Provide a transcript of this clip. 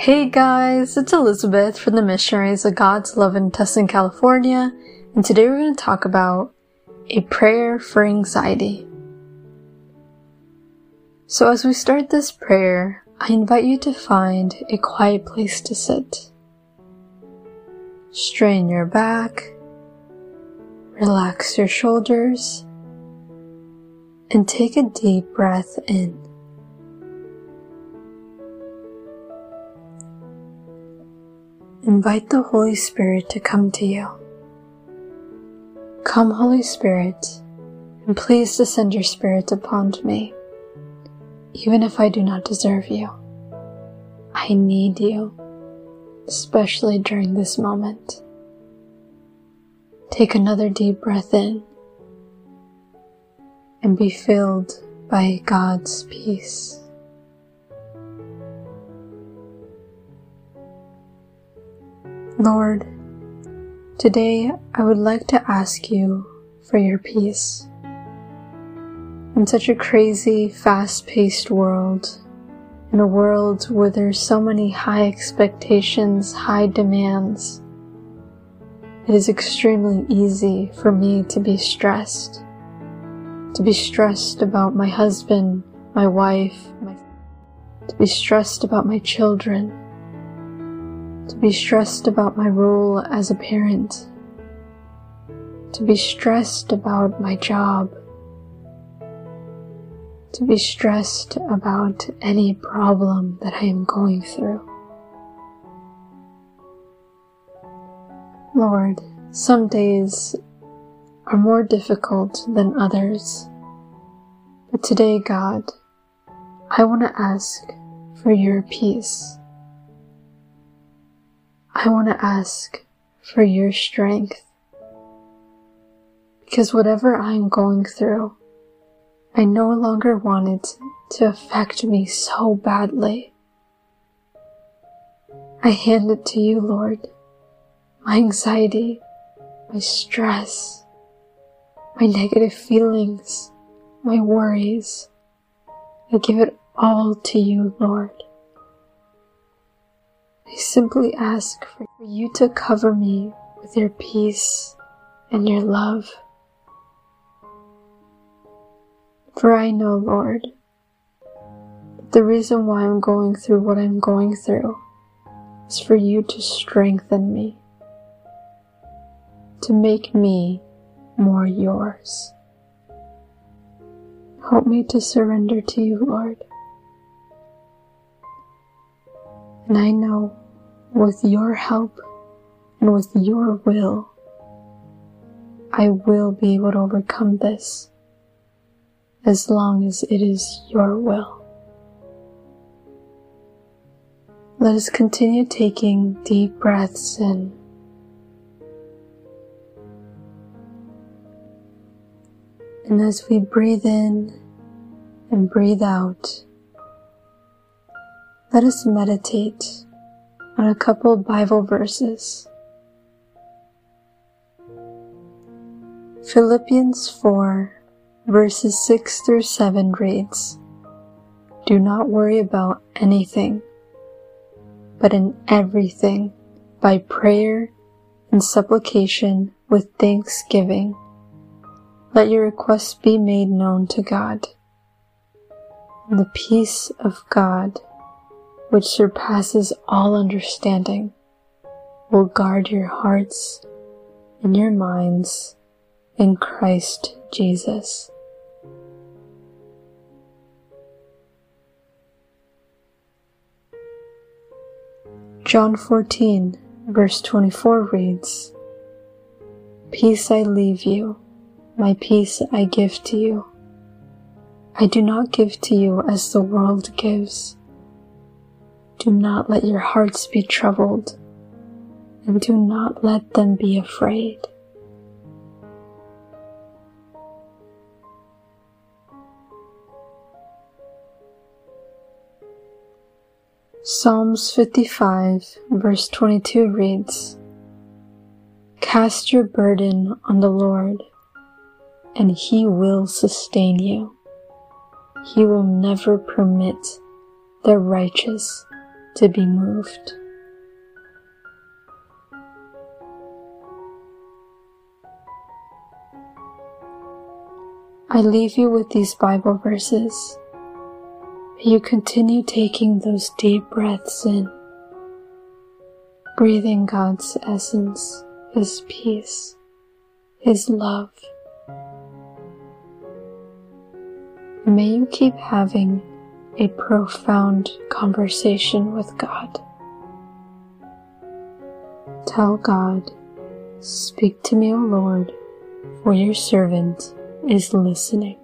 Hey guys, it's Elizabeth from the Missionaries of God's Love in Tustin, California, and today we're going to talk about a prayer for anxiety. So, as we start this prayer, I invite you to find a quiet place to sit. Strain your back, relax your shoulders, and take a deep breath in. Invite the Holy Spirit to come to you. Come, Holy Spirit, and please descend your Spirit upon me, even if I do not deserve you. I need you, especially during this moment. Take another deep breath in and be filled by God's peace. Lord, today I would like to ask you for your peace. In such a crazy, fast paced world, in a world where there's so many high expectations, high demands, it is extremely easy for me to be stressed. To be stressed about my husband, my wife, my, to be stressed about my children, to be stressed about my role as a parent, to be stressed about my job, to be stressed about any problem that I am going through. Lord, some days are more difficult than others, but today, God, I want to ask for your peace. I want to ask for your strength. Because whatever I'm going through, I no longer want it to affect me so badly. I hand it to you, Lord. My anxiety, my stress, my negative feelings, my worries. I give it all to you, Lord. I simply ask for you to cover me with your peace and your love. For I know, Lord, that the reason why I'm going through what I'm going through is for you to strengthen me, to make me more yours. Help me to surrender to you, Lord. And I know with your help and with your will, I will be able to overcome this as long as it is your will. Let us continue taking deep breaths in. And as we breathe in and breathe out, let us meditate on a couple Bible verses. Philippians 4 verses 6 through 7 reads, Do not worry about anything, but in everything, by prayer and supplication with thanksgiving, let your requests be made known to God. The peace of God, which surpasses all understanding, will guard your hearts and your minds in Christ Jesus. John 14, verse 24 reads, Peace I leave you, my peace I give to you. I do not give to you as the world gives. Do not let your hearts be troubled, and do not let them be afraid. Psalms 55 verse 22 reads, Cast your burden on the Lord, and He will sustain you. He will never permit the righteous to be moved. I leave you with these Bible verses. You continue taking those deep breaths in, breathing God's essence, His peace, His love. May you keep having a profound conversation with God. Tell God, Speak to me, O Lord, for your servant is listening.